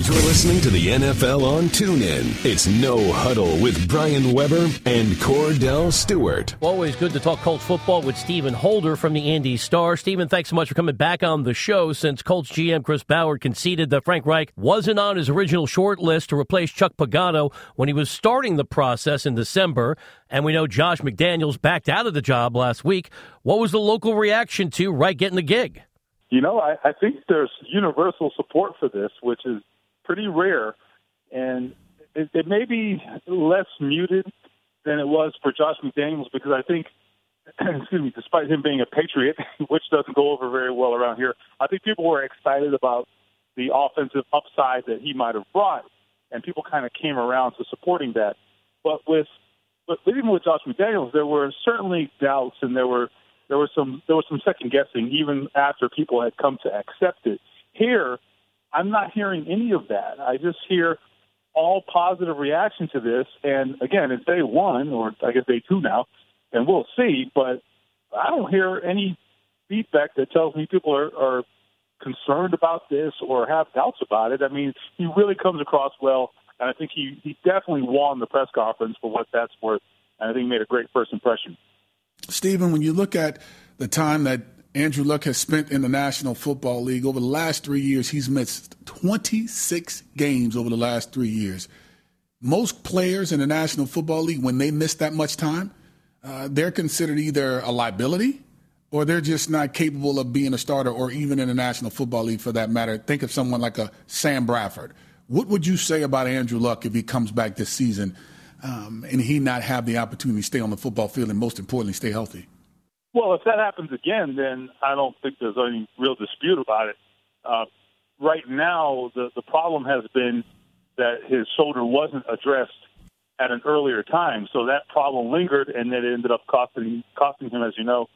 You're listening to the NFL on TuneIn. It's No Huddle with Brian Weber and Kordell Stewart. Always good to talk Colts football with Stephen Holder from the Indy Star. Stephen, thanks so much for coming back on the show since Colts GM Chris Ballard conceded that Frank Reich wasn't on his original short list to replace Chuck Pagano when he was starting the process in December. And we know Josh McDaniels backed out of the job last week. What was the local reaction to Reich getting the gig? You know, I, I think there's universal support for this, which is pretty rare, and it, it may be less muted than it was for Josh McDaniels because I think, excuse me, despite him being a Patriot, which doesn't go over very well around here, I think people were excited about the offensive upside that he might have brought, and people kind of came around to supporting that. But with but even with Josh McDaniels, there were certainly doubts, and there were there was some there was some second guessing even after people had come to accept it. Here, I'm not hearing any of that. I just hear all positive reaction to this. And again, it's day one, or I guess day two now, and we'll see. But I don't hear any feedback that tells me people are, are concerned about this or have doubts about it. I mean, he really comes across well, and I think he, he definitely won the press conference for what that's worth. And I think he made a great first impression. Stephen, when you look at the time that Andrew Luck has spent in the National Football League. Over the last three years, he's missed 26 games over the last three years. Most players in the National Football League, when they miss that much time, uh, they're considered either a liability or they're just not capable of being a starter or even in the National Football League for that matter. Think of someone like a Sam Bradford. What would you say about Andrew Luck if he comes back this season um, and he not have the opportunity to stay on the football field and most importantly, stay healthy? Well, if that happens again, then I don't think there's any real dispute about it. Uh, right now, the the problem has been that his shoulder wasn't addressed at an earlier time, so that problem lingered, and then it ended up costing costing him, as you know,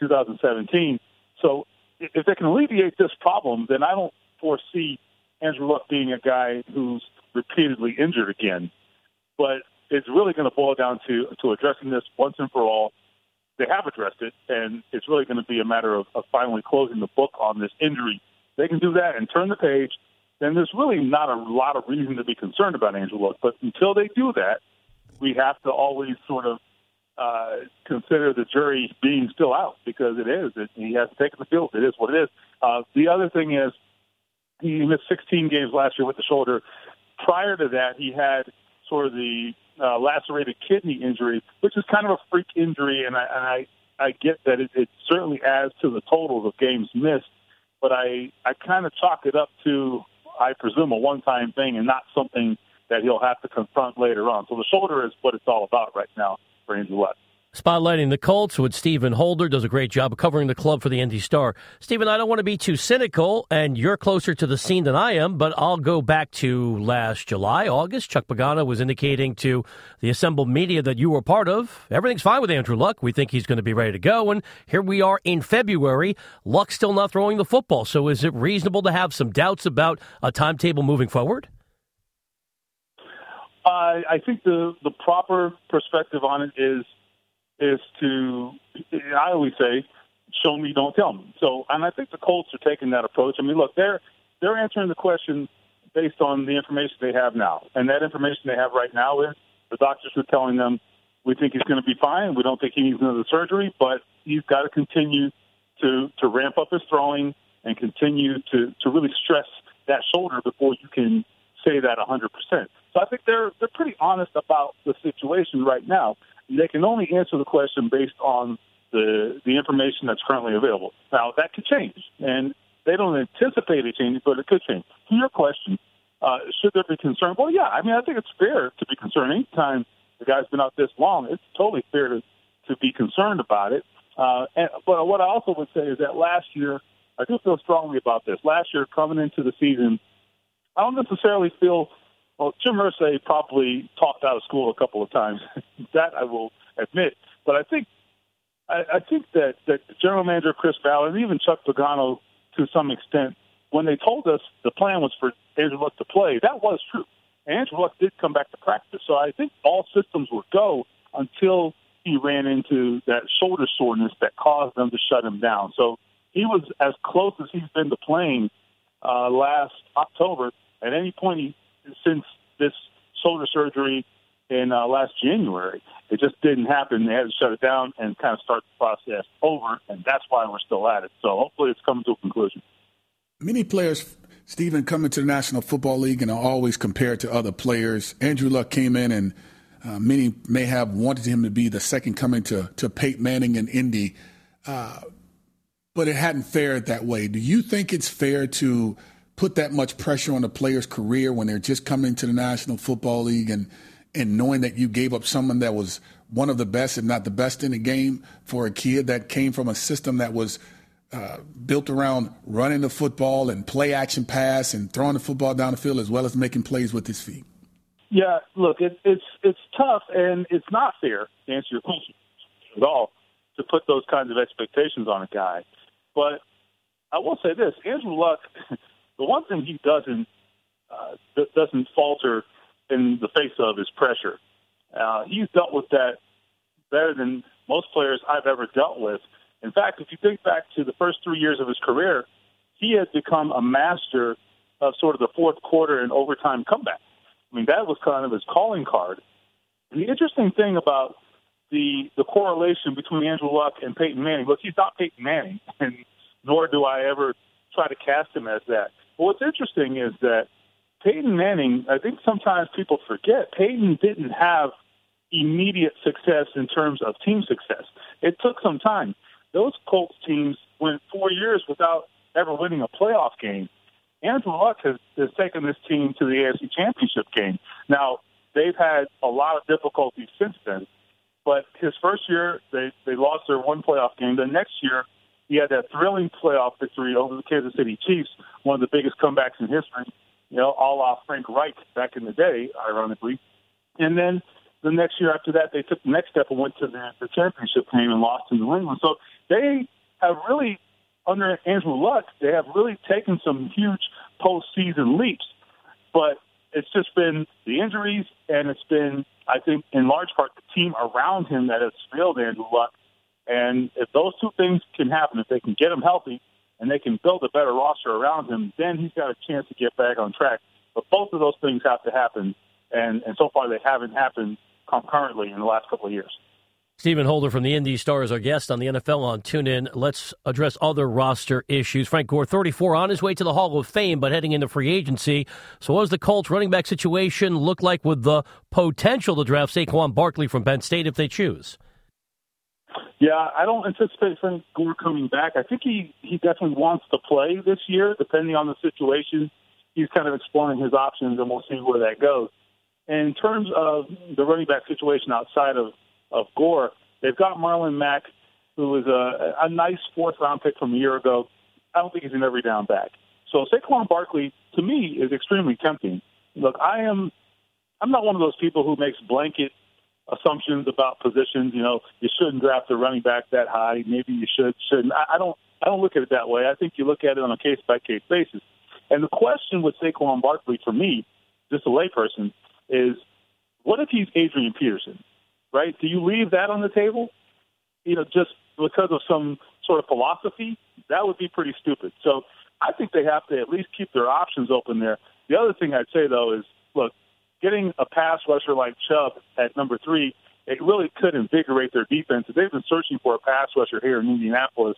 2017. So if they can alleviate this problem, then I don't foresee Andrew Luck being a guy who's repeatedly injured again. But it's really going to boil down to to addressing this once and for all they have addressed it, and it's really going to be a matter of, of finally closing the book on this injury. They can do that and turn the page. Then there's really not a lot of reason to be concerned about Luck. But until they do that, we have to always sort of uh, consider the jury being still out because it is. It, he hasn't taken the field. It is what it is. Uh, the other thing is he missed 16 games last year with the shoulder. Prior to that, he had sort of the uh, lacerated kidney injury, which is kind of a freak injury, and I, and I, I get that it, it certainly adds to the totals of games missed, but I, I kind of chalk it up to, I presume, a one-time thing and not something that he'll have to confront later on. So the shoulder is what it's all about right now for Andrew Luck. Spotlighting the Colts with Stephen Holder does a great job of covering the club for the Indy Star. Stephen, I don't want to be too cynical, and you're closer to the scene than I am, but I'll go back to last July, August. Chuck Pagano was indicating to the assembled media that you were part of. Everything's fine with Andrew Luck. We think he's going to be ready to go, and here we are in February. Luck still not throwing the football. So is it reasonable to have some doubts about a timetable moving forward? I think the the proper perspective on it is is to, I always say, show me, don't tell me. So, and I think the Colts are taking that approach. I mean, look, they're they're answering the question based on the information they have now, and that information they have right now is the doctors are telling them we think he's going to be fine. We don't think he needs another surgery, but he's got to continue to to ramp up his throwing and continue to to really stress that shoulder before you can say that 100%. So I think they're they're pretty honest about the situation right now they can only answer the question based on the the information that's currently available. Now that could change, and they don't anticipate it changing, but it could change. To your question, uh, should there be concern? Well, yeah. I mean, I think it's fair to be concerned. Anytime the guy's been out this long, it's totally fair to to be concerned about it. Uh, and, but what I also would say is that last year, I do feel strongly about this. Last year, coming into the season, I don't necessarily feel well, Jim Irsay probably talked out of school a couple of times. that I will admit. But I think I, I think that that General Manager Chris Ballard and even Chuck Pagano to some extent, when they told us the plan was for Andrew Luck to play, that was true. Andrew Luck did come back to practice, so I think all systems would go until he ran into that shoulder soreness that caused them to shut him down. So he was as close as he's been to playing uh, last October at any point he, since this shoulder surgery in uh, last January. It just didn't happen. They had to shut it down and kind of start the process over, and that's why we're still at it. So hopefully it's coming to a conclusion. Many players, Stephen, come into the National Football League and are always compared to other players. Andrew Luck came in, and uh, many may have wanted him to be the second coming to, to Peyton Manning in Indy, uh, but it hadn't fared that way. Do you think it's fair to put that much pressure on a player's career when they're just coming to the National Football League and – and knowing that you gave up someone that was one of the best, if not the best in the game, for a kid that came from a system that was uh, built around running the football and play action pass and throwing the football down the field as well as making plays with his feet. Yeah, look, it, it's it's tough and it's not fair to answer your question at all to put those kinds of expectations on a guy. But I will say this: Andrew Luck, the one thing he doesn't uh, doesn't falter in the face of is pressure. Uh, he's dealt with that better than most players I've ever dealt with. In fact, if you think back to the first three years of his career, he has become a master of sort of the fourth quarter and overtime comeback. I mean, that was kind of his calling card. And the interesting thing about the the correlation between Andrew Luck and Peyton Manning, look, he's not Peyton Manning, and nor do I ever try to cast him as that. But what's interesting is that Peyton Manning, I think sometimes people forget, Peyton didn't have immediate success in terms of team success. It took some time. Those Colts teams went four years without ever winning a playoff game. Andrew Luck has, has taken this team to the AFC Championship game. Now, they've had a lot of difficulties since then, but his first year, they, they lost their one playoff game. The next year, he had that thrilling playoff victory over the Kansas City Chiefs, one of the biggest comebacks in history you know, all off Frank Reich back in the day, ironically. And then the next year after that, they took the next step and went to the, the championship game and lost to New England. So they have really, under Andrew Luck, they have really taken some huge postseason leaps. But it's just been the injuries, and it's been, I think, in large part, the team around him that has failed Andrew Luck. And if those two things can happen, if they can get him healthy, and they can build a better roster around him, then he's got a chance to get back on track. But both of those things have to happen, and, and so far they haven't happened concurrently in the last couple of years. Stephen Holder from the Indy Star is our guest on the NFL on TuneIn. Let's address other roster issues. Frank Gore, 34, on his way to the Hall of Fame, but heading into free agency. So, what does the Colts running back situation look like with the potential to draft Saquon Barkley from Penn State if they choose? Yeah, I don't anticipate Frank Gore coming back. I think he he definitely wants to play this year, depending on the situation. He's kind of exploring his options, and we'll see where that goes. And in terms of the running back situation outside of of Gore, they've got Marlon Mack, who is a a nice fourth round pick from a year ago. I don't think he's an every down back. So Saquon Barkley, to me, is extremely tempting. Look, I am I'm not one of those people who makes blanket assumptions about positions. You know, you shouldn't draft a running back that high. Maybe you should, shouldn't. I, I don't. I don't look at it that way. I think you look at it on a case by case basis. And the question with Saquon Barkley for me, just a layperson, is what if he's Adrian Peterson? Right? Do you leave that on the table? You know, just because of some sort of philosophy? That would be pretty stupid. So I think they have to at least keep their options open there. The other thing I'd say though is, look, getting a pass rusher like Chubb at number three, it really could invigorate their defense. They've been searching for a pass rusher here in Indianapolis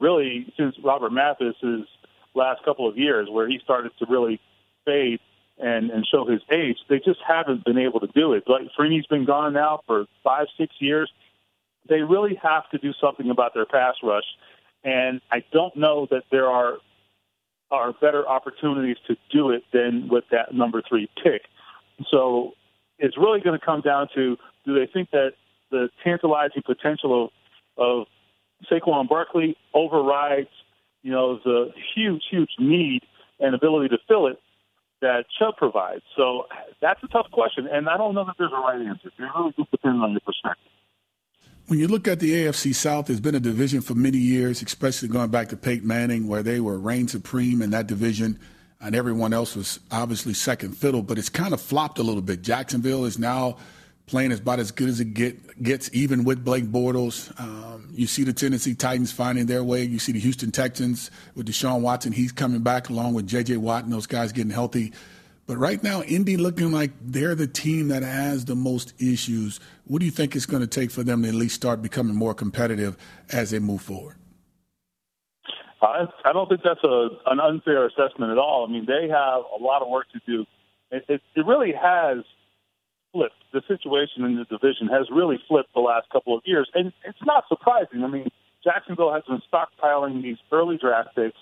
really since Robert Mathis's last couple of years, where he started to really fade and and show his age. They just haven't been able to do it. Like Freeney's been gone now for five, six years. They really have to do something about their pass rush, and I don't know that there are are better opportunities to do it than with that number three pick. So it's really going to come down to do they think that the tantalizing potential of, of Saquon Barkley overrides, you know, the huge, huge need and ability to fill it that Chubb provides. So that's a tough question, and I don't know that there's a right answer. It really just depends on your perspective. When you look at the AFC South, there's been a division for many years, especially going back to Peyton Manning, where they were reign supreme in that division and everyone else was obviously second fiddle, but it's kind of flopped a little bit. Jacksonville is now playing about as good as it get, gets, even with Blake Bortles. Um, you see the Tennessee Titans finding their way. You see the Houston Texans with Deshaun Watson. He's coming back along with J.J. Watt and those guys getting healthy. But right now, Indy looking like they're the team that has the most issues. What do you think it's going to take for them to at least start becoming more competitive as they move forward? I, I don't think that's a, an unfair assessment at all. I mean, they have a lot of work to do. It, it, it really has flipped. The situation in the division has really flipped the last couple of years, and it's not surprising. I mean, Jacksonville has been stockpiling these early draft picks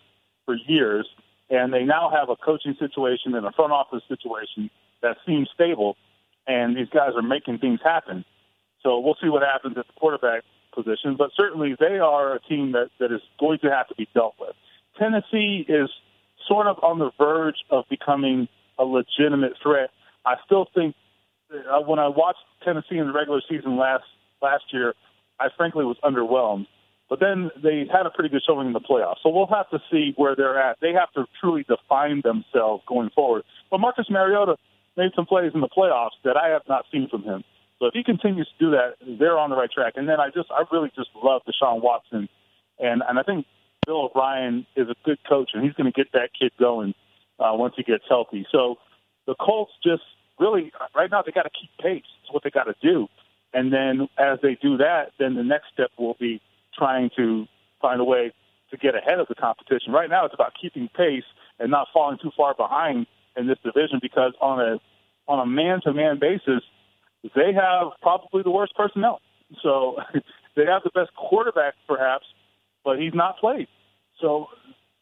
for years, and they now have a coaching situation and a front office situation that seems stable, and these guys are making things happen. So we'll see what happens at the quarterback position, but certainly they are a team that, that is going to have to be dealt with. Tennessee is sort of on the verge of becoming a legitimate threat. I still think uh, when I watched Tennessee in the regular season last last year, I frankly was underwhelmed. But then they had a pretty good showing in the playoffs. So we'll have to see where they're at. They have to truly define themselves going forward. But Marcus Mariota made some plays in the playoffs that I have not seen from him. So if he continues to do that, they're on the right track. And then I just, I really just love Deshaun Watson, and and I think Bill O'Brien is a good coach, and he's going to get that kid going uh, once he gets healthy. So the Colts just really right now they got to keep pace. It's what they got to do. And then as they do that, then the next step will be trying to find a way to get ahead of the competition. Right now, it's about keeping pace and not falling too far behind in this division because on a on a man to man basis, they have probably the worst personnel. So they have the best quarterback, perhaps, but he's not played. So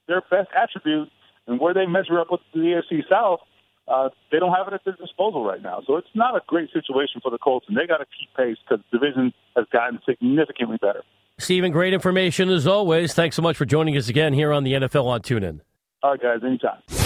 their best attribute and where they measure up with the AFC South, uh, they don't have it at their disposal right now. So it's not a great situation for the Colts, and they got to keep pace because the division has gotten significantly better. Stephen, great information as always. Thanks so much for joining us again here on the NFL on TuneIn. All right, guys, anytime.